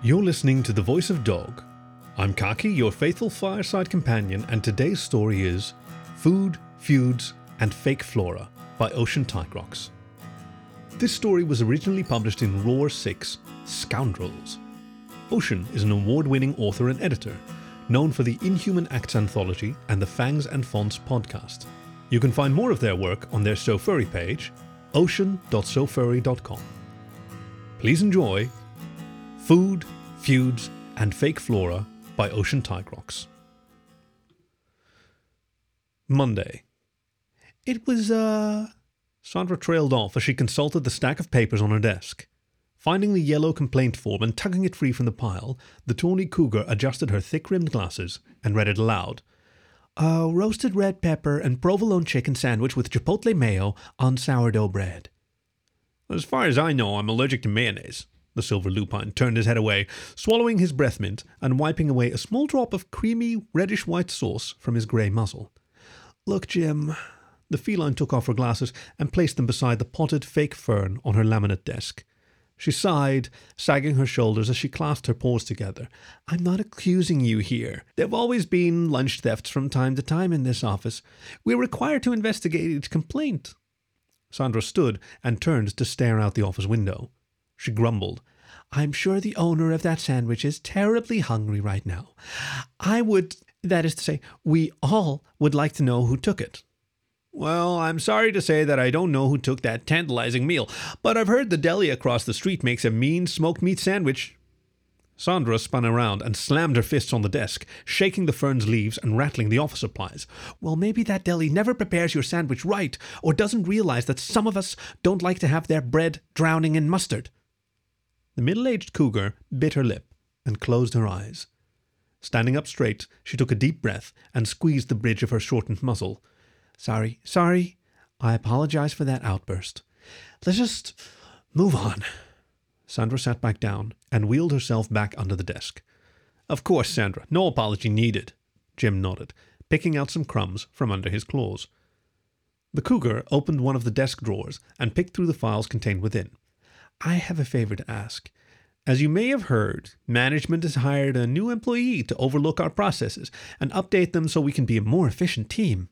You're listening to The Voice of Dog. I'm Khaki, your faithful fireside companion, and today's story is Food, Feuds, and Fake Flora by Ocean Tigrox. This story was originally published in Roar 6 Scoundrels. Ocean is an award winning author and editor, known for the Inhuman Acts anthology and the Fangs and Fonts podcast. You can find more of their work on their SoFurry page, ocean.sofurry.com. Please enjoy Food, Feuds, and Fake Flora by Ocean Tigrox. Monday. It was, uh. Sandra trailed off as she consulted the stack of papers on her desk. Finding the yellow complaint form and tugging it free from the pile, the tawny cougar adjusted her thick rimmed glasses and read it aloud. A roasted red pepper and provolone chicken sandwich with chipotle mayo on sourdough bread. As far as I know, I'm allergic to mayonnaise. The silver lupine turned his head away, swallowing his breath mint and wiping away a small drop of creamy, reddish white sauce from his grey muzzle. Look, Jim. The feline took off her glasses and placed them beside the potted fake fern on her laminate desk. She sighed, sagging her shoulders as she clasped her paws together. I'm not accusing you here. There have always been lunch thefts from time to time in this office. We're required to investigate each complaint. Sandra stood and turned to stare out the office window. She grumbled. I'm sure the owner of that sandwich is terribly hungry right now. I would, that is to say, we all would like to know who took it. Well, I'm sorry to say that I don't know who took that tantalizing meal, but I've heard the deli across the street makes a mean smoked meat sandwich. Sandra spun around and slammed her fists on the desk, shaking the fern's leaves and rattling the office supplies. Well, maybe that deli never prepares your sandwich right, or doesn't realize that some of us don't like to have their bread drowning in mustard. The middle aged cougar bit her lip and closed her eyes. Standing up straight, she took a deep breath and squeezed the bridge of her shortened muzzle. Sorry, sorry. I apologize for that outburst. Let's just move on. Sandra sat back down and wheeled herself back under the desk. Of course, Sandra, no apology needed. Jim nodded, picking out some crumbs from under his claws. The cougar opened one of the desk drawers and picked through the files contained within. I have a favor to ask. As you may have heard, management has hired a new employee to overlook our processes and update them so we can be a more efficient team.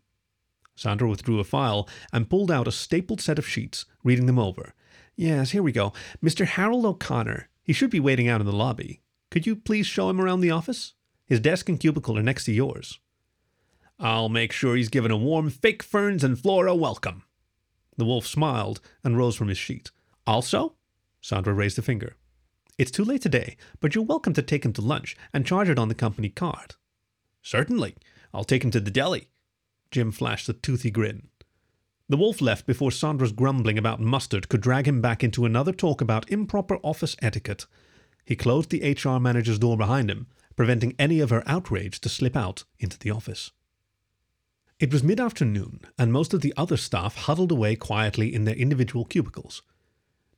Sandra withdrew a file and pulled out a stapled set of sheets, reading them over. Yes, here we go. Mr. Harold O'Connor. He should be waiting out in the lobby. Could you please show him around the office? His desk and cubicle are next to yours. I'll make sure he's given a warm fake ferns and flora welcome. The wolf smiled and rose from his sheet. Also? Sandra raised a finger. It's too late today, but you're welcome to take him to lunch and charge it on the company card. Certainly. I'll take him to the deli. Jim flashed a toothy grin. The wolf left before Sandra's grumbling about mustard could drag him back into another talk about improper office etiquette. He closed the HR manager's door behind him, preventing any of her outrage to slip out into the office. It was mid afternoon, and most of the other staff huddled away quietly in their individual cubicles.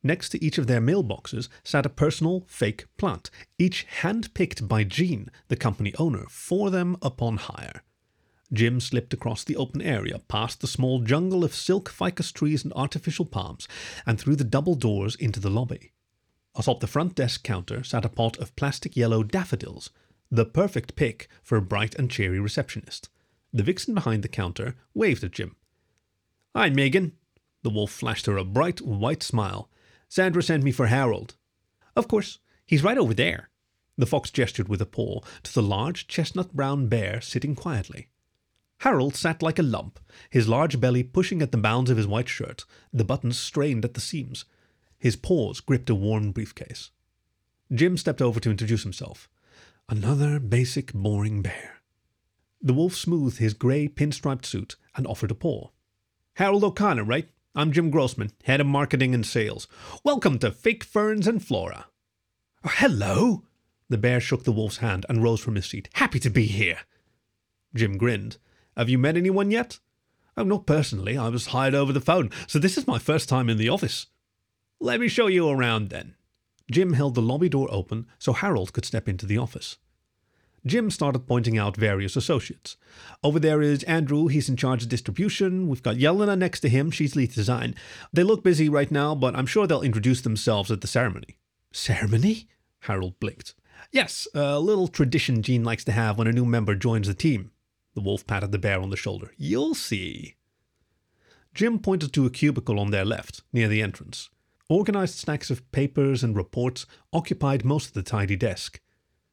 Next to each of their mailboxes sat a personal fake plant, each hand picked by Jean, the company owner, for them upon hire. Jim slipped across the open area, past the small jungle of silk ficus trees and artificial palms, and through the double doors into the lobby. Atop the front desk counter sat a pot of plastic yellow daffodils, the perfect pick for a bright and cheery receptionist. The vixen behind the counter waved at Jim. Hi, Megan. The wolf flashed her a bright white smile. Sandra sent me for Harold. Of course, he's right over there. The fox gestured with a paw to the large chestnut brown bear sitting quietly. Harold sat like a lump, his large belly pushing at the bounds of his white shirt, the buttons strained at the seams. His paws gripped a worn briefcase. Jim stepped over to introduce himself. Another basic, boring bear. The wolf smoothed his grey pinstriped suit and offered a paw. Harold O'Connor, right? I'm Jim Grossman, head of marketing and sales. Welcome to Fake Ferns and Flora. Oh, hello! The bear shook the wolf's hand and rose from his seat. Happy to be here. Jim grinned. Have you met anyone yet? Oh, not personally. I was hired over the phone, so this is my first time in the office. Let me show you around then. Jim held the lobby door open so Harold could step into the office. Jim started pointing out various associates. Over there is Andrew, he's in charge of distribution. We've got Yelena next to him, she's lead design. They look busy right now, but I'm sure they'll introduce themselves at the ceremony. Ceremony? Harold blinked. Yes, a little tradition Jean likes to have when a new member joins the team. The wolf patted the bear on the shoulder. You'll see. Jim pointed to a cubicle on their left, near the entrance. Organized stacks of papers and reports occupied most of the tidy desk.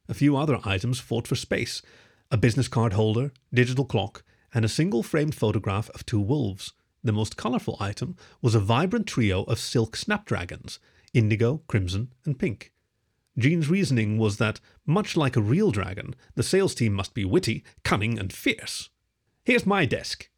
A few other items fought for space a business card holder, digital clock, and a single framed photograph of two wolves. The most colorful item was a vibrant trio of silk snapdragons indigo, crimson, and pink. Jean's reasoning was that, much like a real dragon, the sales team must be witty, cunning, and fierce. Here's my desk.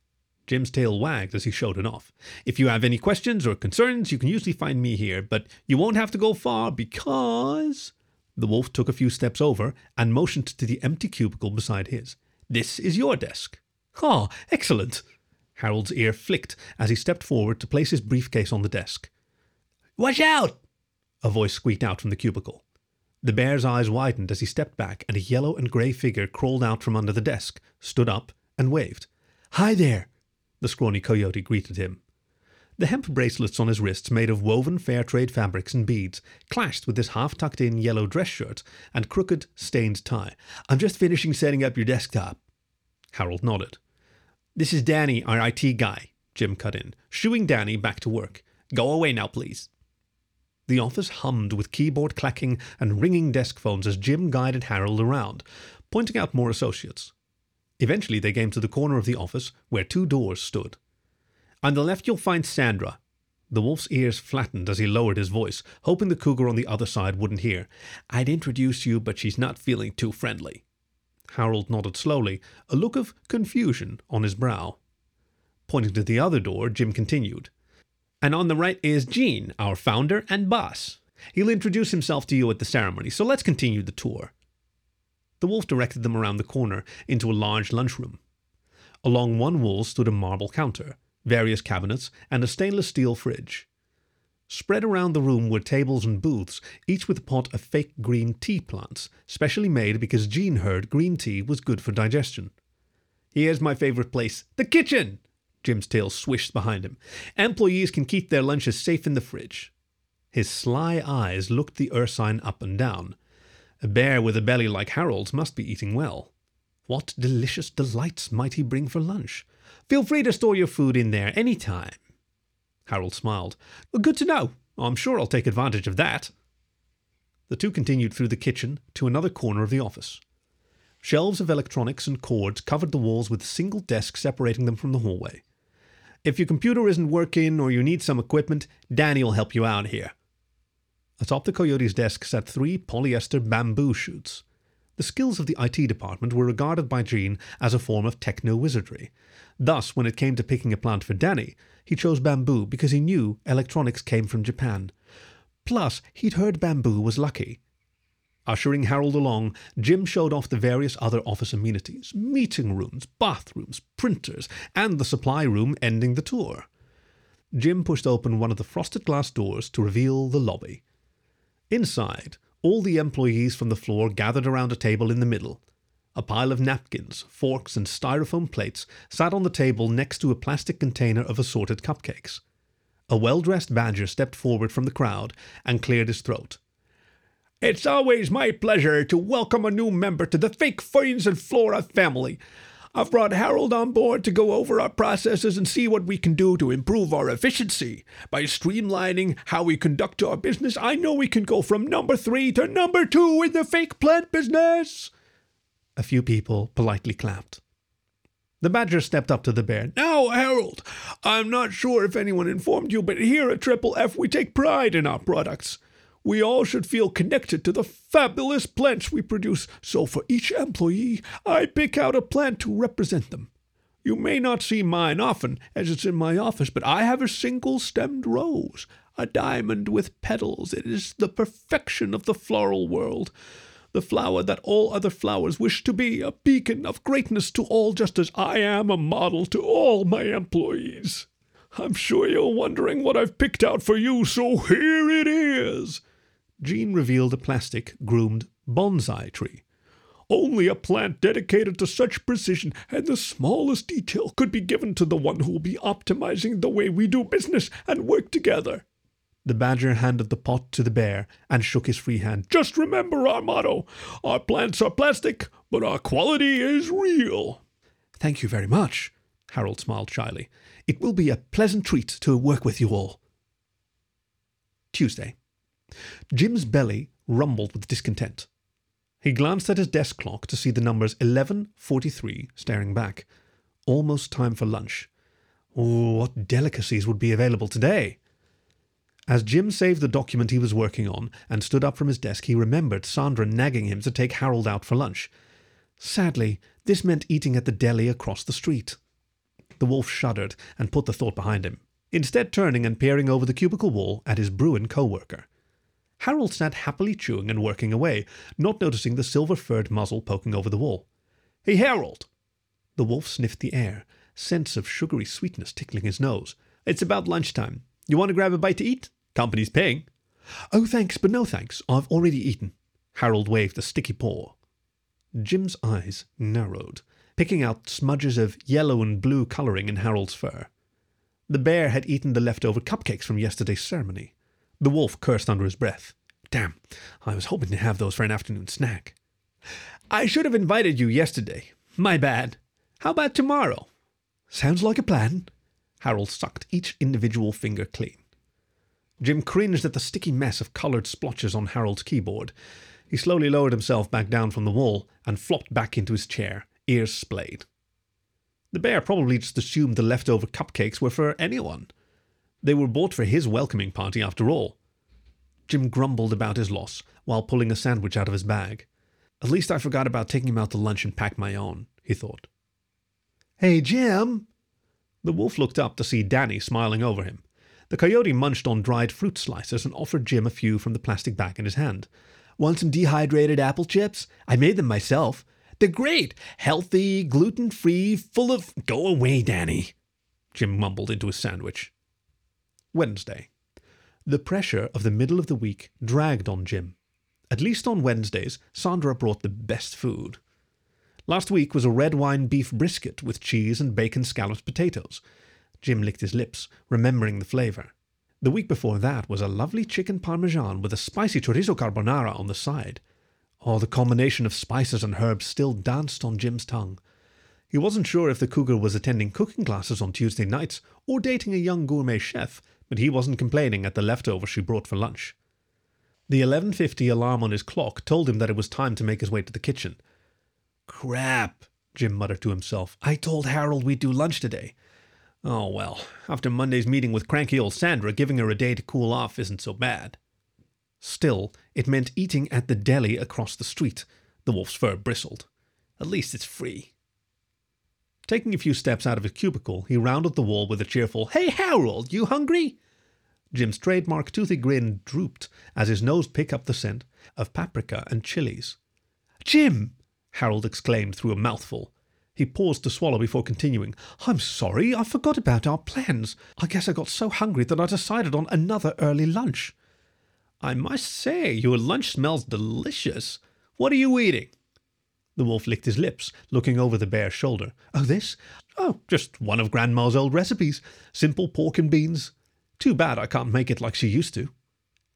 Jim's tail wagged as he showed it off. If you have any questions or concerns, you can usually find me here, but you won't have to go far because. The wolf took a few steps over and motioned to the empty cubicle beside his. This is your desk. Ah, excellent. Harold's ear flicked as he stepped forward to place his briefcase on the desk. Watch out! A voice squeaked out from the cubicle. The bear's eyes widened as he stepped back, and a yellow and grey figure crawled out from under the desk, stood up, and waved. Hi there! The scrawny coyote greeted him. The hemp bracelets on his wrists, made of woven fair trade fabrics and beads, clashed with his half tucked in yellow dress shirt and crooked, stained tie. I'm just finishing setting up your desktop. Harold nodded. This is Danny, our IT guy, Jim cut in, shooing Danny back to work. Go away now, please. The office hummed with keyboard clacking and ringing desk phones as Jim guided Harold around, pointing out more associates. Eventually, they came to the corner of the office where two doors stood. On the left, you'll find Sandra. The wolf's ears flattened as he lowered his voice, hoping the cougar on the other side wouldn't hear. I'd introduce you, but she's not feeling too friendly. Harold nodded slowly, a look of confusion on his brow. Pointing to the other door, Jim continued. And on the right is Jean, our founder and boss. He'll introduce himself to you at the ceremony, so let's continue the tour. The wolf directed them around the corner into a large lunchroom. Along one wall stood a marble counter, various cabinets, and a stainless steel fridge. Spread around the room were tables and booths, each with a pot of fake green tea plants, specially made because Jean heard green tea was good for digestion. Here's my favorite place, the kitchen! Jim's tail swished behind him. Employees can keep their lunches safe in the fridge. His sly eyes looked the ursine up and down. A bear with a belly like Harold's must be eating well. What delicious delights might he bring for lunch? Feel free to store your food in there any time. Harold smiled. Good to know. I'm sure I'll take advantage of that. The two continued through the kitchen to another corner of the office. Shelves of electronics and cords covered the walls with a single desk separating them from the hallway. If your computer isn't working or you need some equipment, Danny will help you out here. Atop the coyote's desk sat three polyester bamboo shoots. The skills of the IT department were regarded by Jean as a form of techno wizardry. Thus, when it came to picking a plant for Danny, he chose bamboo because he knew electronics came from Japan. Plus, he'd heard bamboo was lucky. Ushering Harold along, Jim showed off the various other office amenities meeting rooms, bathrooms, printers, and the supply room ending the tour. Jim pushed open one of the frosted glass doors to reveal the lobby. Inside, all the employees from the floor gathered around a table in the middle. A pile of napkins, forks, and styrofoam plates sat on the table next to a plastic container of assorted cupcakes. A well dressed badger stepped forward from the crowd and cleared his throat. It's always my pleasure to welcome a new member to the Fake Ferns and Flora family. I've brought Harold on board to go over our processes and see what we can do to improve our efficiency. By streamlining how we conduct our business, I know we can go from number three to number two in the fake plant business. A few people politely clapped. The badger stepped up to the bear. Now, Harold, I'm not sure if anyone informed you, but here at Triple F we take pride in our products. We all should feel connected to the fabulous plants we produce, so for each employee, I pick out a plant to represent them. You may not see mine often, as it's in my office, but I have a single stemmed rose, a diamond with petals. It is the perfection of the floral world. The flower that all other flowers wish to be, a beacon of greatness to all, just as I am a model to all my employees. I'm sure you're wondering what I've picked out for you, so here it is. Jean revealed a plastic, groomed bonsai tree. Only a plant dedicated to such precision and the smallest detail could be given to the one who will be optimizing the way we do business and work together. The badger handed the pot to the bear and shook his free hand. Just remember our motto our plants are plastic, but our quality is real. Thank you very much, Harold smiled shyly. It will be a pleasant treat to work with you all. Tuesday. Jim's belly rumbled with discontent. He glanced at his desk clock to see the numbers 11.43 staring back. Almost time for lunch. What delicacies would be available today? As Jim saved the document he was working on and stood up from his desk, he remembered Sandra nagging him to take Harold out for lunch. Sadly, this meant eating at the deli across the street. The wolf shuddered and put the thought behind him, instead turning and peering over the cubicle wall at his Bruin co-worker. Harold sat happily chewing and working away, not noticing the silver-furred muzzle poking over the wall. Hey, Harold! The wolf sniffed the air, sense of sugary sweetness tickling his nose. It's about lunchtime. You want to grab a bite to eat? Company's paying. Oh, thanks, but no thanks. I've already eaten. Harold waved a sticky paw. Jim's eyes narrowed, picking out smudges of yellow and blue colouring in Harold's fur. The bear had eaten the leftover cupcakes from yesterday's ceremony. The wolf cursed under his breath. Damn, I was hoping to have those for an afternoon snack. I should have invited you yesterday. My bad. How about tomorrow? Sounds like a plan. Harold sucked each individual finger clean. Jim cringed at the sticky mess of coloured splotches on Harold's keyboard. He slowly lowered himself back down from the wall and flopped back into his chair, ears splayed. The bear probably just assumed the leftover cupcakes were for anyone. They were bought for his welcoming party after all. Jim grumbled about his loss while pulling a sandwich out of his bag. At least I forgot about taking him out to lunch and pack my own, he thought. Hey, Jim! The wolf looked up to see Danny smiling over him. The coyote munched on dried fruit slices and offered Jim a few from the plastic bag in his hand. Want some dehydrated apple chips? I made them myself. They're great, healthy, gluten free, full of. Go away, Danny, Jim mumbled into his sandwich. Wednesday. The pressure of the middle of the week dragged on Jim. At least on Wednesdays, Sandra brought the best food. Last week was a red wine beef brisket with cheese and bacon scalloped potatoes. Jim licked his lips, remembering the flavour. The week before that was a lovely chicken parmesan with a spicy chorizo carbonara on the side. Oh, the combination of spices and herbs still danced on Jim's tongue. He wasn't sure if the cougar was attending cooking classes on Tuesday nights or dating a young gourmet chef, but he wasn't complaining at the leftovers she brought for lunch. The 11.50 alarm on his clock told him that it was time to make his way to the kitchen. Crap, Jim muttered to himself. I told Harold we'd do lunch today. Oh well, after Monday's meeting with cranky old Sandra, giving her a day to cool off isn't so bad. Still, it meant eating at the deli across the street. The wolf's fur bristled. At least it's free. Taking a few steps out of his cubicle, he rounded the wall with a cheerful, Hey Harold, you hungry? Jim's trademark toothy grin drooped as his nose picked up the scent of paprika and chilies. Jim! Harold exclaimed through a mouthful. He paused to swallow before continuing. I'm sorry, I forgot about our plans. I guess I got so hungry that I decided on another early lunch. I must say, your lunch smells delicious. What are you eating? The wolf licked his lips, looking over the bear's shoulder. Oh, this? Oh, just one of Grandma's old recipes. Simple pork and beans. Too bad I can't make it like she used to.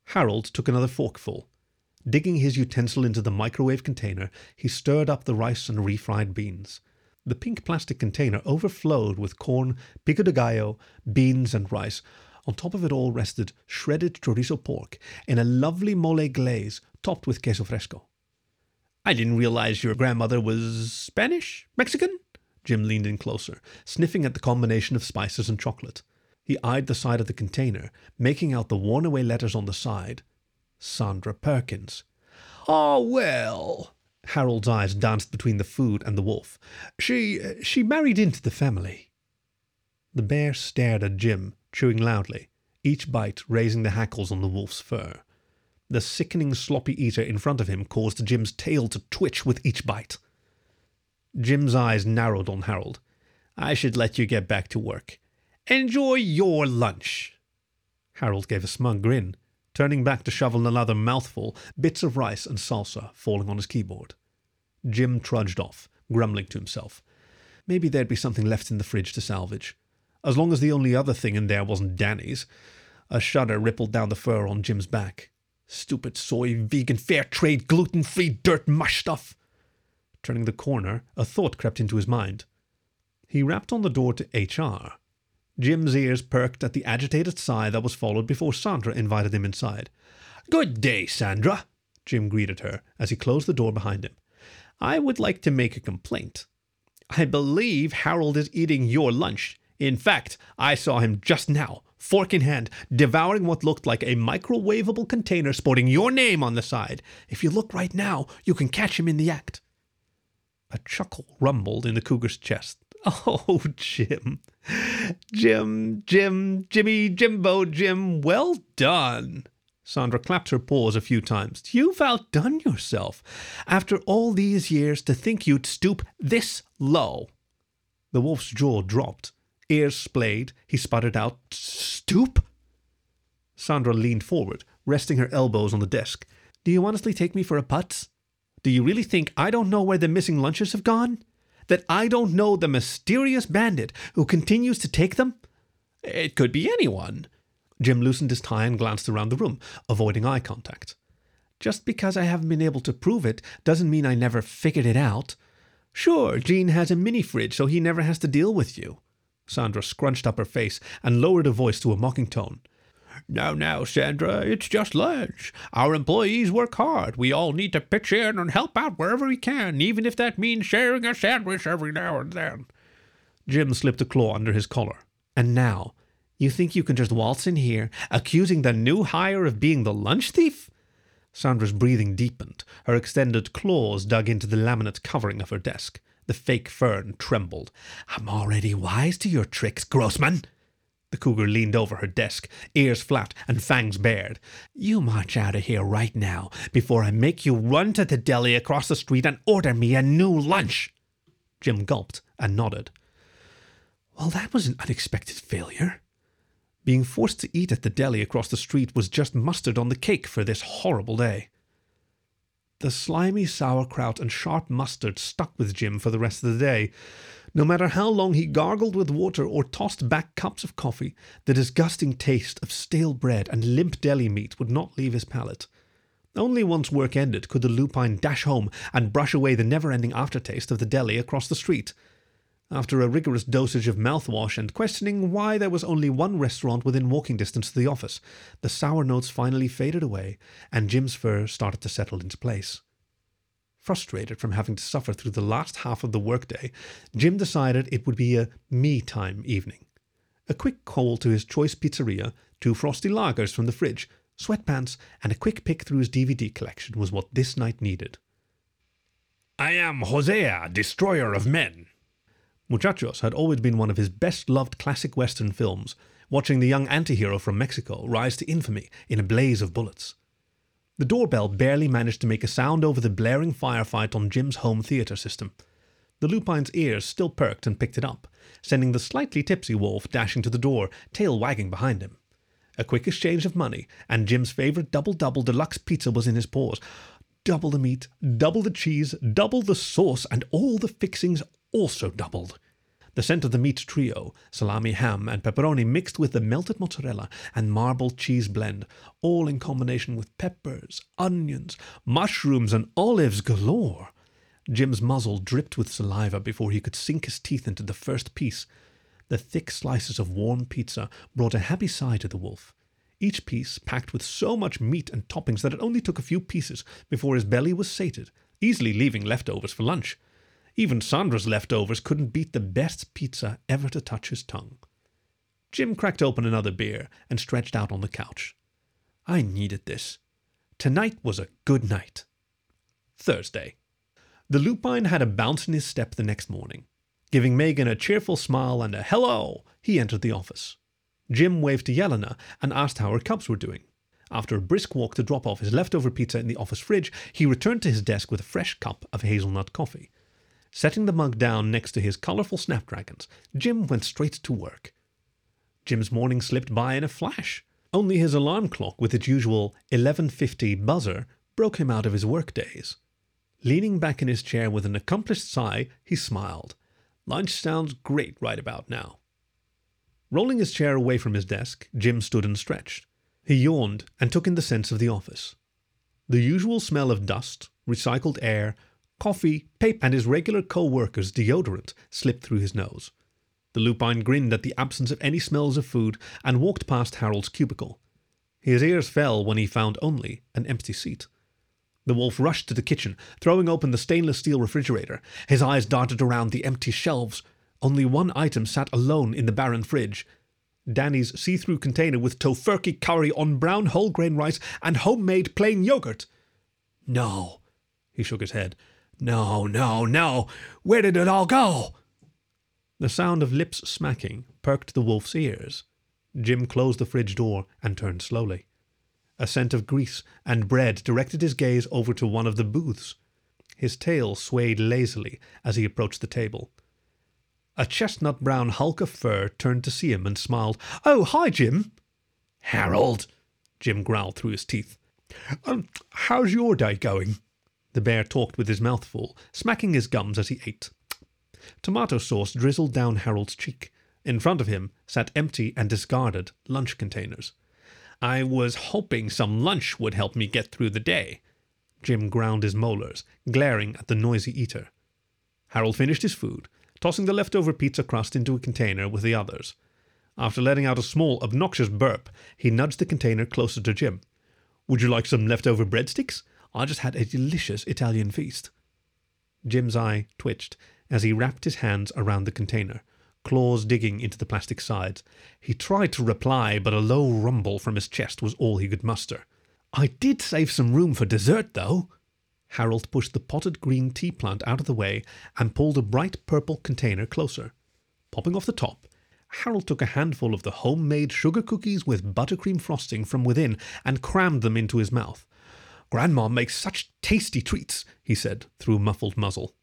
Harold took another forkful. Digging his utensil into the microwave container, he stirred up the rice and refried beans. The pink plastic container overflowed with corn, pico de gallo, beans, and rice. On top of it all rested shredded chorizo pork in a lovely mole glaze topped with queso fresco. I didn't realize your grandmother was Spanish? Mexican? Jim leaned in closer, sniffing at the combination of spices and chocolate. He eyed the side of the container, making out the worn away letters on the side. Sandra Perkins. Ah, oh, well, Harold's eyes danced between the food and the wolf. She she married into the family. The bear stared at Jim, chewing loudly, each bite raising the hackles on the wolf's fur. The sickening sloppy eater in front of him caused Jim's tail to twitch with each bite. Jim's eyes narrowed on Harold. I should let you get back to work. Enjoy your lunch. Harold gave a smug grin turning back to shovel another mouthful, bits of rice and salsa falling on his keyboard. Jim trudged off, grumbling to himself. Maybe there'd be something left in the fridge to salvage. As long as the only other thing in there wasn't Danny's. A shudder rippled down the fur on Jim's back. Stupid soy, vegan, fair trade, gluten free dirt mush stuff. Turning the corner, a thought crept into his mind. He rapped on the door to HR. Jim's ears perked at the agitated sigh that was followed before Sandra invited him inside. Good day, Sandra, Jim greeted her as he closed the door behind him. I would like to make a complaint. I believe Harold is eating your lunch. In fact, I saw him just now, fork in hand, devouring what looked like a microwavable container sporting your name on the side. If you look right now, you can catch him in the act. A chuckle rumbled in the cougar's chest. Oh, Jim. Jim, Jim, Jimmy, Jimbo, Jim, well done. Sandra clapped her paws a few times. You've outdone yourself. After all these years, to think you'd stoop this low. The wolf's jaw dropped. Ears splayed. He sputtered out, Stoop? Sandra leaned forward, resting her elbows on the desk. Do you honestly take me for a putz? Do you really think I don't know where the missing lunches have gone? That I don't know the mysterious bandit who continues to take them? It could be anyone. Jim loosened his tie and glanced around the room, avoiding eye contact. Just because I haven't been able to prove it doesn't mean I never figured it out. Sure, Jean has a mini fridge, so he never has to deal with you. Sandra scrunched up her face and lowered her voice to a mocking tone. Now, now, Sandra, it's just lunch. Our employees work hard. We all need to pitch in and help out wherever we can, even if that means sharing a sandwich every now and then. Jim slipped a claw under his collar. And now, you think you can just waltz in here, accusing the new hire of being the lunch thief? Sandra's breathing deepened. Her extended claws dug into the laminate covering of her desk. The fake fern trembled. I'm already wise to your tricks, Grossman. The cougar leaned over her desk, ears flat and fangs bared. You march out of here right now before I make you run to the deli across the street and order me a new lunch. Jim gulped and nodded. Well, that was an unexpected failure. Being forced to eat at the deli across the street was just mustard on the cake for this horrible day. The slimy sauerkraut and sharp mustard stuck with Jim for the rest of the day. No matter how long he gargled with water or tossed back cups of coffee, the disgusting taste of stale bread and limp deli meat would not leave his palate. Only once work ended could the lupine dash home and brush away the never ending aftertaste of the deli across the street. After a rigorous dosage of mouthwash and questioning why there was only one restaurant within walking distance to the office, the sour notes finally faded away and Jim's fur started to settle into place. Frustrated from having to suffer through the last half of the workday, Jim decided it would be a me time evening. A quick call to his choice pizzeria, two frosty lagers from the fridge, sweatpants, and a quick pick through his DVD collection was what this night needed. I am Hosea, destroyer of men, Muchachos had always been one of his best loved classic Western films, watching the young antihero from Mexico rise to infamy in a blaze of bullets. The doorbell barely managed to make a sound over the blaring firefight on Jim's home theater system. The lupine's ears still perked and picked it up, sending the slightly tipsy wolf dashing to the door, tail wagging behind him. A quick exchange of money, and Jim's favorite double double deluxe pizza was in his paws. Double the meat, double the cheese, double the sauce, and all the fixings also doubled. The scent of the meat trio, salami, ham, and pepperoni mixed with the melted mozzarella and marble cheese blend, all in combination with peppers, onions, mushrooms, and olives galore. Jim's muzzle dripped with saliva before he could sink his teeth into the first piece. The thick slices of warm pizza brought a happy sigh to the wolf. Each piece packed with so much meat and toppings that it only took a few pieces before his belly was sated, easily leaving leftovers for lunch. Even Sandra's leftovers couldn't beat the best pizza ever to touch his tongue. Jim cracked open another beer and stretched out on the couch. I needed this. Tonight was a good night. Thursday. The lupine had a bounce in his step the next morning. Giving Megan a cheerful smile and a hello, he entered the office. Jim waved to Yelena and asked how her cubs were doing. After a brisk walk to drop off his leftover pizza in the office fridge, he returned to his desk with a fresh cup of hazelnut coffee. Setting the mug down next to his colorful snapdragons, Jim went straight to work. Jim's morning slipped by in a flash. Only his alarm clock, with its usual 11.50 buzzer, broke him out of his work daze. Leaning back in his chair with an accomplished sigh, he smiled. Lunch sounds great right about now. Rolling his chair away from his desk, Jim stood and stretched. He yawned and took in the sense of the office. The usual smell of dust, recycled air, coffee, paper, and his regular co workers' deodorant slipped through his nose. The lupine grinned at the absence of any smells of food and walked past Harold's cubicle. His ears fell when he found only an empty seat. The wolf rushed to the kitchen, throwing open the stainless steel refrigerator. His eyes darted around the empty shelves. Only one item sat alone in the barren fridge Danny's see through container with Tofurky curry on brown whole grain rice and homemade plain yogurt. No. He shook his head. No, no, no. Where did it all go? The sound of lips smacking perked the wolf's ears. Jim closed the fridge door and turned slowly. A scent of grease and bread directed his gaze over to one of the booths. His tail swayed lazily as he approached the table. A chestnut brown hulk of fur turned to see him and smiled. Oh, hi, Jim. Harold, Jim growled through his teeth. Um, how's your day going? The bear talked with his mouth full, smacking his gums as he ate. Tomato sauce drizzled down Harold's cheek. In front of him sat empty and discarded lunch containers. I was hoping some lunch would help me get through the day. Jim ground his molars, glaring at the noisy eater. Harold finished his food, tossing the leftover pizza crust into a container with the others. After letting out a small, obnoxious burp, he nudged the container closer to Jim. Would you like some leftover breadsticks? I just had a delicious Italian feast. Jim's eye twitched as he wrapped his hands around the container, claws digging into the plastic sides. He tried to reply, but a low rumble from his chest was all he could muster. I did save some room for dessert, though. Harold pushed the potted green tea plant out of the way and pulled a bright purple container closer. Popping off the top, Harold took a handful of the homemade sugar cookies with buttercream frosting from within and crammed them into his mouth. Grandma makes such tasty treats, he said through muffled muzzle.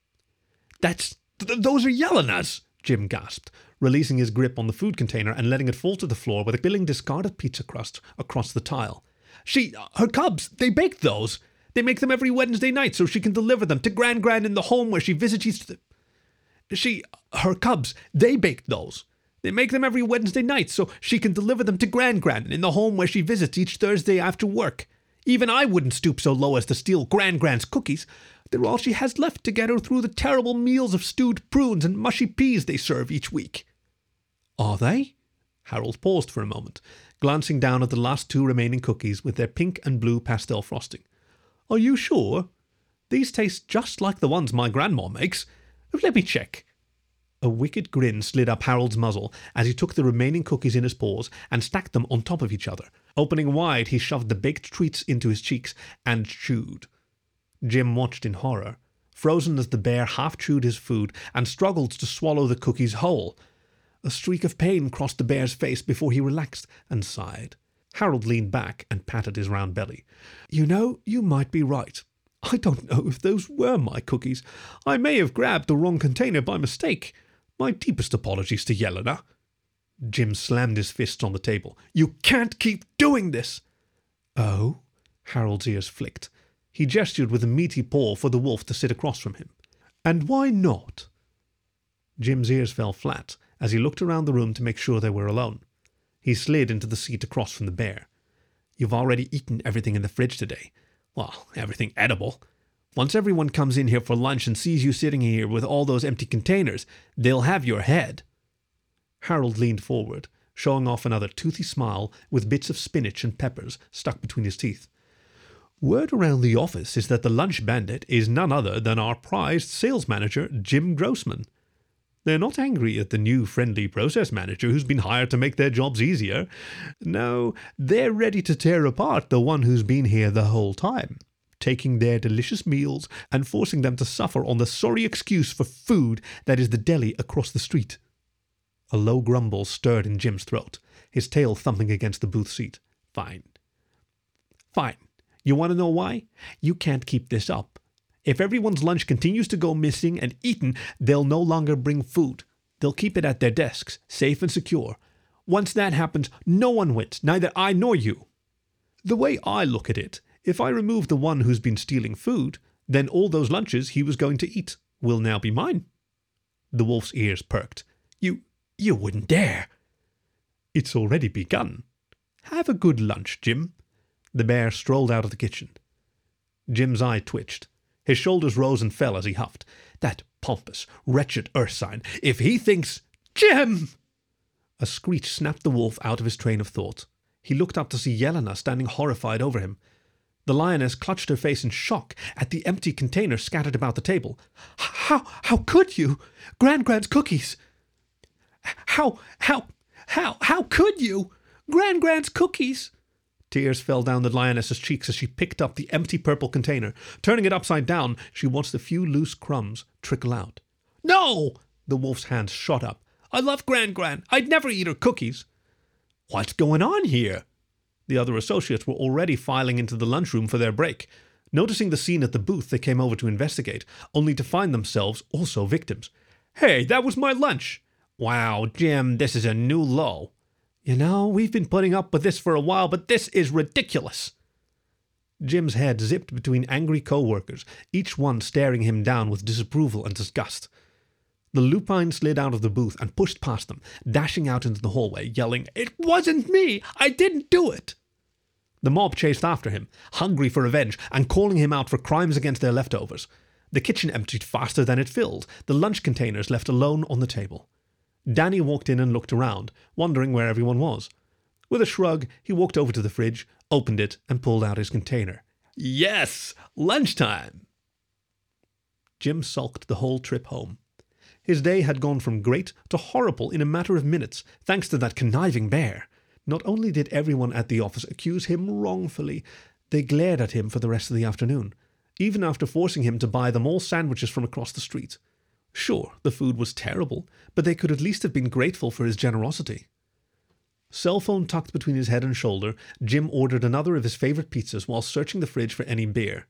That's. Th- those are Yelena's, Jim gasped, releasing his grip on the food container and letting it fall to the floor with a spilling discarded pizza crust across the tile. She. her cubs, they baked those. They make them every Wednesday night so she can deliver them to Grand Grand in the home where she visits each. Th- she, her cubs, they baked those. They make them every Wednesday night so she can deliver them to Grand Grand in the home where she visits each Thursday after work. Even I wouldn't stoop so low as to steal Grand Gran's cookies. They're all she has left to get her through the terrible meals of stewed prunes and mushy peas they serve each week. Are they? Harold paused for a moment, glancing down at the last two remaining cookies with their pink and blue pastel frosting. Are you sure? These taste just like the ones my grandma makes. Let me check. A wicked grin slid up Harold's muzzle as he took the remaining cookies in his paws and stacked them on top of each other. Opening wide, he shoved the baked treats into his cheeks and chewed. Jim watched in horror, frozen as the bear half chewed his food and struggled to swallow the cookies whole. A streak of pain crossed the bear's face before he relaxed and sighed. Harold leaned back and patted his round belly. You know, you might be right. I don't know if those were my cookies. I may have grabbed the wrong container by mistake. My deepest apologies to Yelena. Jim slammed his fists on the table. You can't keep doing this! Oh? Harold's ears flicked. He gestured with a meaty paw for the wolf to sit across from him. And why not? Jim's ears fell flat as he looked around the room to make sure they were alone. He slid into the seat across from the bear. You've already eaten everything in the fridge today. Well, everything edible. Once everyone comes in here for lunch and sees you sitting here with all those empty containers, they'll have your head. Harold leaned forward, showing off another toothy smile with bits of spinach and peppers stuck between his teeth. Word around the office is that the lunch bandit is none other than our prized sales manager, Jim Grossman. They're not angry at the new friendly process manager who's been hired to make their jobs easier. No, they're ready to tear apart the one who's been here the whole time, taking their delicious meals and forcing them to suffer on the sorry excuse for food that is the deli across the street. A low grumble stirred in Jim's throat, his tail thumping against the booth seat. Fine. Fine. You want to know why? You can't keep this up. If everyone's lunch continues to go missing and eaten, they'll no longer bring food. They'll keep it at their desks, safe and secure. Once that happens, no one wins, neither I nor you. The way I look at it, if I remove the one who's been stealing food, then all those lunches he was going to eat will now be mine. The wolf's ears perked. You you wouldn't dare. It's already begun. Have a good lunch, Jim. The bear strolled out of the kitchen. Jim's eye twitched. His shoulders rose and fell as he huffed. That pompous, wretched Ursine, if he thinks. Jim! A screech snapped the wolf out of his train of thought. He looked up to see Yelena standing horrified over him. The lioness clutched her face in shock at the empty container scattered about the table. How, how could you? Grand Grand's cookies! How, how, how, how could you? Grand Grand's cookies! Tears fell down the lioness's cheeks as she picked up the empty purple container. Turning it upside down, she watched the few loose crumbs trickle out. No! The wolf's hands shot up. I love Grand Grand. I'd never eat her cookies. What's going on here? The other associates were already filing into the lunchroom for their break. Noticing the scene at the booth, they came over to investigate, only to find themselves also victims. Hey, that was my lunch! Wow, Jim, this is a new low. You know, we've been putting up with this for a while, but this is ridiculous. Jim's head zipped between angry co-workers, each one staring him down with disapproval and disgust. The lupine slid out of the booth and pushed past them, dashing out into the hallway, yelling, It wasn't me! I didn't do it! The mob chased after him, hungry for revenge and calling him out for crimes against their leftovers. The kitchen emptied faster than it filled, the lunch containers left alone on the table. Danny walked in and looked around, wondering where everyone was. With a shrug, he walked over to the fridge, opened it, and pulled out his container. Yes, lunchtime! Jim sulked the whole trip home. His day had gone from great to horrible in a matter of minutes, thanks to that conniving bear. Not only did everyone at the office accuse him wrongfully, they glared at him for the rest of the afternoon, even after forcing him to buy them all sandwiches from across the street. Sure, the food was terrible, but they could at least have been grateful for his generosity. Cell phone tucked between his head and shoulder, Jim ordered another of his favorite pizzas while searching the fridge for any beer.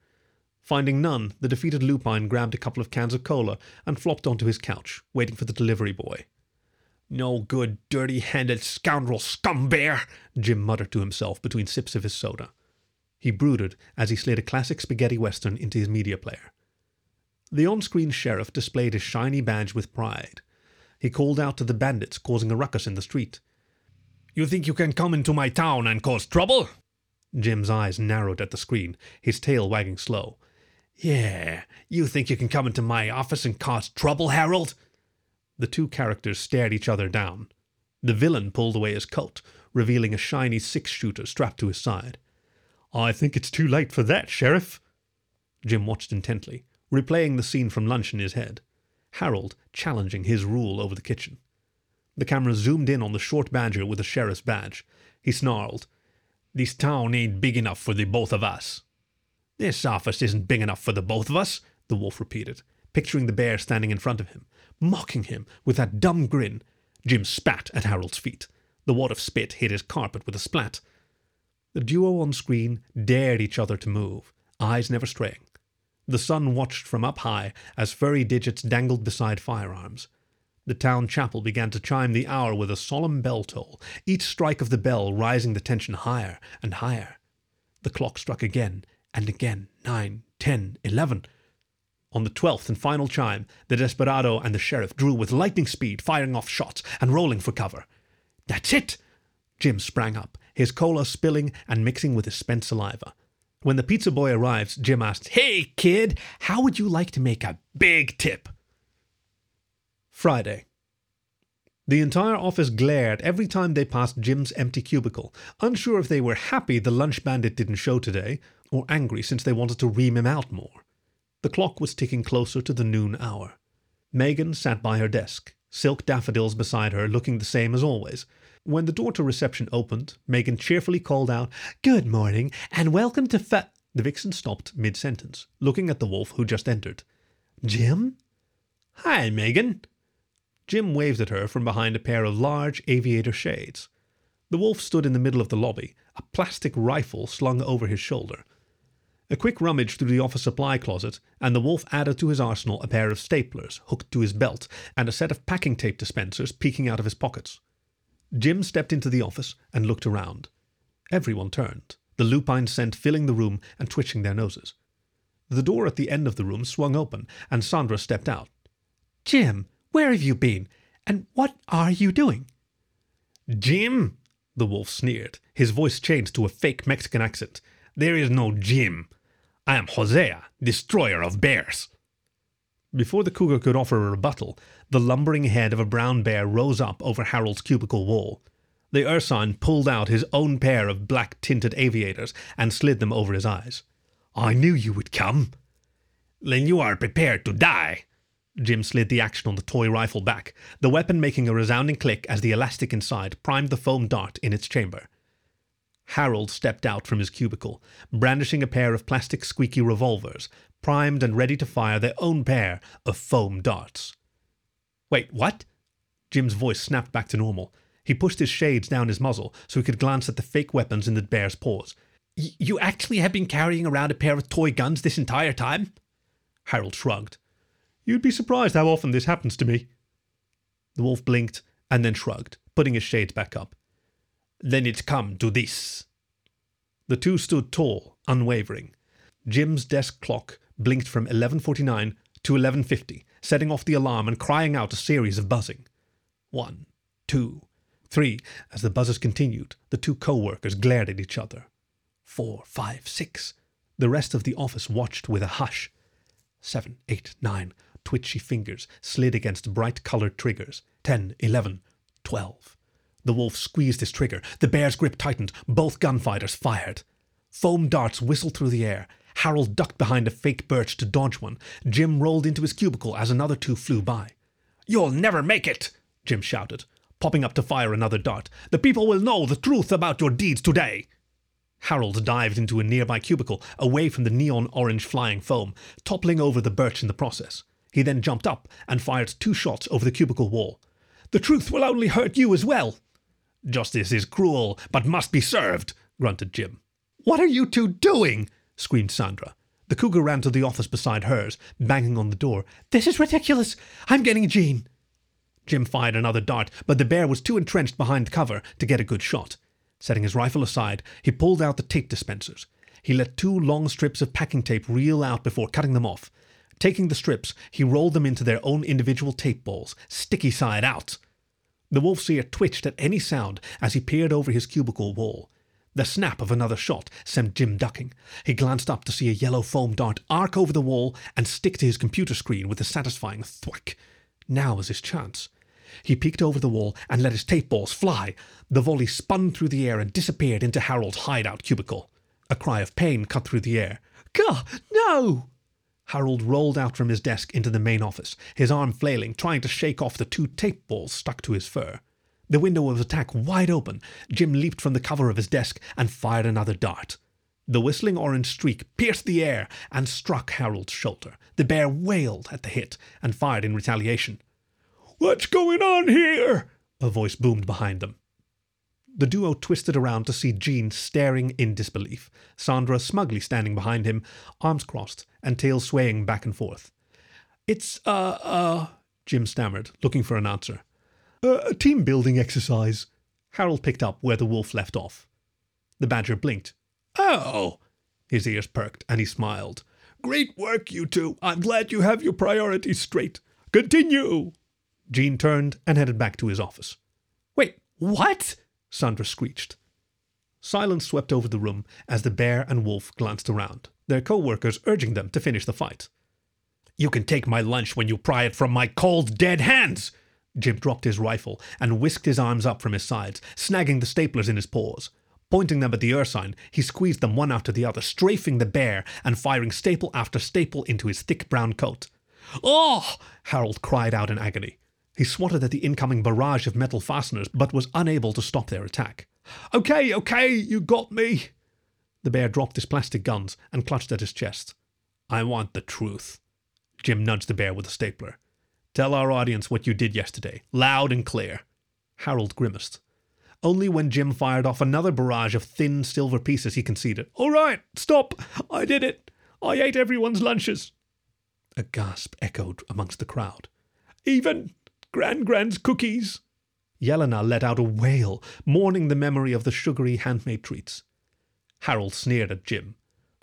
Finding none, the defeated lupine grabbed a couple of cans of cola and flopped onto his couch, waiting for the delivery boy. No good, dirty handed scoundrel scumbear, Jim muttered to himself between sips of his soda. He brooded as he slid a classic spaghetti western into his media player. The on screen sheriff displayed his shiny badge with pride. He called out to the bandits causing a ruckus in the street. You think you can come into my town and cause trouble? Jim's eyes narrowed at the screen, his tail wagging slow. Yeah, you think you can come into my office and cause trouble, Harold? The two characters stared each other down. The villain pulled away his coat, revealing a shiny six shooter strapped to his side. I think it's too late for that, Sheriff. Jim watched intently, replaying the scene from lunch in his head. Harold challenging his rule over the kitchen. The camera zoomed in on the short badger with the sheriff's badge. He snarled, This town ain't big enough for the both of us. This office isn't big enough for the both of us, the wolf repeated, picturing the bear standing in front of him, mocking him with that dumb grin. Jim spat at Harold's feet. The wad of spit hit his carpet with a splat. The duo on screen dared each other to move, eyes never straying. The sun watched from up high as furry digits dangled beside firearms. The town chapel began to chime the hour with a solemn bell toll, each strike of the bell rising the tension higher and higher. The clock struck again, and again nine, ten, eleven. On the twelfth and final chime, the desperado and the sheriff drew with lightning speed, firing off shots and rolling for cover. That's it! Jim sprang up, his cola spilling and mixing with his spent saliva. When the pizza boy arrives, Jim asks, Hey, kid, how would you like to make a big tip? Friday. The entire office glared every time they passed Jim's empty cubicle, unsure if they were happy the lunch bandit didn't show today, or angry since they wanted to ream him out more. The clock was ticking closer to the noon hour. Megan sat by her desk, silk daffodils beside her looking the same as always. When the door to reception opened, Megan cheerfully called out, Good morning, and welcome to fa. The vixen stopped mid sentence, looking at the wolf who just entered. Jim? Hi, Megan. Jim waved at her from behind a pair of large aviator shades. The wolf stood in the middle of the lobby, a plastic rifle slung over his shoulder. A quick rummage through the office supply closet, and the wolf added to his arsenal a pair of staplers hooked to his belt and a set of packing tape dispensers peeking out of his pockets. Jim stepped into the office and looked around. Everyone turned, the lupine scent filling the room and twitching their noses. The door at the end of the room swung open, and Sandra stepped out. Jim, where have you been? And what are you doing? Jim? The wolf sneered. His voice changed to a fake Mexican accent. There is no Jim. I am Hosea, destroyer of bears. Before the cougar could offer a rebuttal, the lumbering head of a brown bear rose up over Harold's cubicle wall. The Ursine pulled out his own pair of black tinted aviators and slid them over his eyes. I knew you would come. Then you are prepared to die. Jim slid the action on the toy rifle back, the weapon making a resounding click as the elastic inside primed the foam dart in its chamber. Harold stepped out from his cubicle, brandishing a pair of plastic squeaky revolvers, primed and ready to fire their own pair of foam darts. Wait, what? Jim's voice snapped back to normal. He pushed his shades down his muzzle so he could glance at the fake weapons in the bear's paws. You actually have been carrying around a pair of toy guns this entire time? Harold shrugged. You'd be surprised how often this happens to me. The wolf blinked and then shrugged, putting his shades back up. Then it's come to this. The two stood tall, unwavering. Jim's desk clock blinked from 11:49 to 11:50, setting off the alarm and crying out a series of buzzing. One, two, three. As the buzzes continued, the two co-workers glared at each other. Four, five, six. The rest of the office watched with a hush. Seven, eight, nine. Twitchy fingers slid against bright colored triggers. Ten, eleven, twelve. The wolf squeezed his trigger. The bear's grip tightened. Both gunfighters fired. Foam darts whistled through the air. Harold ducked behind a fake birch to dodge one. Jim rolled into his cubicle as another two flew by. You'll never make it! Jim shouted, popping up to fire another dart. The people will know the truth about your deeds today! Harold dived into a nearby cubicle, away from the neon orange flying foam, toppling over the birch in the process. He then jumped up and fired two shots over the cubicle wall. The truth will only hurt you as well, Justice is cruel, but must be served, grunted Jim. What are you two doing? screamed Sandra. The cougar ran to the office beside hers, banging on the door. This is ridiculous. I'm getting Jean. Jim fired another dart, but the bear was too entrenched behind cover to get a good shot. Setting his rifle aside, he pulled out the tape dispensers. He let two long strips of packing tape reel out before cutting them off. Taking the strips, he rolled them into their own individual tape balls, sticky side out. The wolf's ear twitched at any sound as he peered over his cubicle wall. The snap of another shot sent Jim ducking. He glanced up to see a yellow foam dart arc over the wall and stick to his computer screen with a satisfying thwack. Now was his chance. He peeked over the wall and let his tape balls fly. The volley spun through the air and disappeared into Harold's hideout cubicle. A cry of pain cut through the air. Gah, no! Harold rolled out from his desk into the main office, his arm flailing, trying to shake off the two tape balls stuck to his fur. The window of attack wide open, Jim leaped from the cover of his desk and fired another dart. The whistling orange streak pierced the air and struck Harold's shoulder. The bear wailed at the hit and fired in retaliation. What's going on here? A voice boomed behind them. The duo twisted around to see Jean staring in disbelief, Sandra smugly standing behind him, arms crossed and tail swaying back and forth. It's, uh, uh, Jim stammered, looking for an answer. Uh, a team building exercise. Harold picked up where the wolf left off. The badger blinked. Oh! His ears perked and he smiled. Great work, you two. I'm glad you have your priorities straight. Continue! Jean turned and headed back to his office. Wait, what? Sandra screeched. Silence swept over the room as the bear and wolf glanced around, their co workers urging them to finish the fight. You can take my lunch when you pry it from my cold, dead hands! Jim dropped his rifle and whisked his arms up from his sides, snagging the staplers in his paws. Pointing them at the Ursine, he squeezed them one after the other, strafing the bear and firing staple after staple into his thick brown coat. Oh! Harold cried out in agony. He swatted at the incoming barrage of metal fasteners, but was unable to stop their attack. Okay, okay, you got me. The bear dropped his plastic guns and clutched at his chest. I want the truth. Jim nudged the bear with a stapler. Tell our audience what you did yesterday, loud and clear. Harold grimaced. Only when Jim fired off another barrage of thin silver pieces he conceded. All right, stop. I did it. I ate everyone's lunches. A gasp echoed amongst the crowd. Even Gran Gran's cookies. Yelena let out a wail, mourning the memory of the sugary handmade treats. Harold sneered at Jim.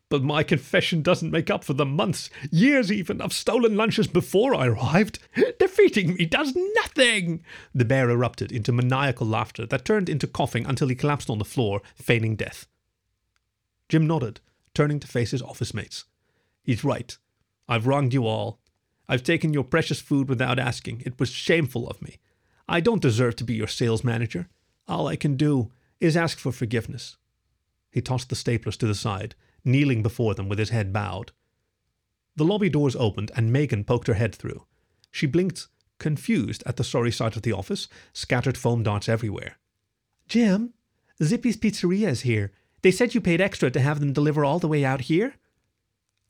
But my confession doesn't make up for the months, years even, of stolen lunches before I arrived. Defeating me does nothing. The bear erupted into maniacal laughter that turned into coughing until he collapsed on the floor, feigning death. Jim nodded, turning to face his office mates. He's right. I've wronged you all. I've taken your precious food without asking. It was shameful of me. I don't deserve to be your sales manager. All I can do is ask for forgiveness. He tossed the staplers to the side kneeling before them with his head bowed. The lobby doors opened and Megan poked her head through. She blinked, confused at the sorry sight of the office, scattered foam darts everywhere. Jim, Zippy's Pizzeria is here. They said you paid extra to have them deliver all the way out here?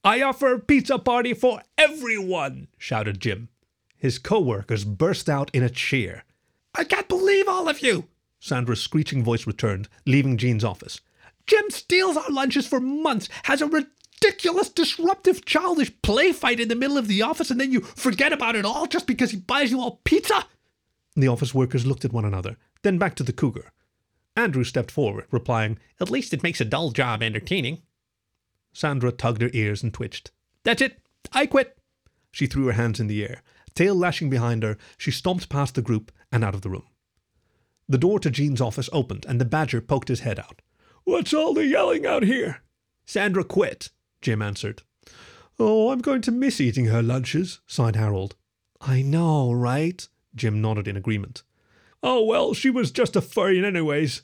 I offer a pizza party for everyone, shouted Jim. His co-workers burst out in a cheer. I can't believe all of you! Sandra's screeching voice returned, leaving Jean's office. Jim steals our lunches for months, has a ridiculous, disruptive, childish play fight in the middle of the office, and then you forget about it all just because he buys you all pizza? The office workers looked at one another, then back to the cougar. Andrew stepped forward, replying, At least it makes a dull job entertaining. Sandra tugged her ears and twitched. That's it. I quit. She threw her hands in the air. Tail lashing behind her, she stomped past the group and out of the room. The door to Jean's office opened, and the badger poked his head out. What's all the yelling out here? Sandra quit, Jim answered. Oh, I'm going to miss eating her lunches, sighed Harold. I know, right? Jim nodded in agreement. Oh, well, she was just a furry anyways.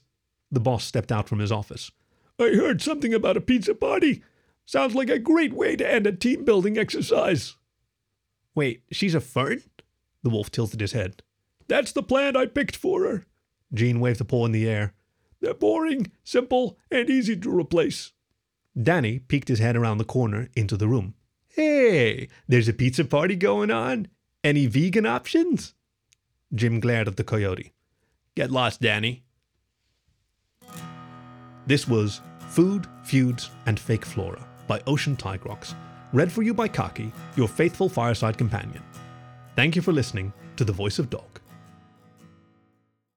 The boss stepped out from his office. I heard something about a pizza party. Sounds like a great way to end a team building exercise. Wait, she's a fern? The wolf tilted his head. That's the plan I picked for her. Jean waved a paw in the air. They're boring, simple, and easy to replace. Danny peeked his head around the corner into the room. Hey, there's a pizza party going on. Any vegan options? Jim glared at the coyote. Get lost, Danny. This was Food, Feuds, and Fake Flora by Ocean Tigrox, read for you by Khaki, your faithful fireside companion. Thank you for listening to The Voice of Dog.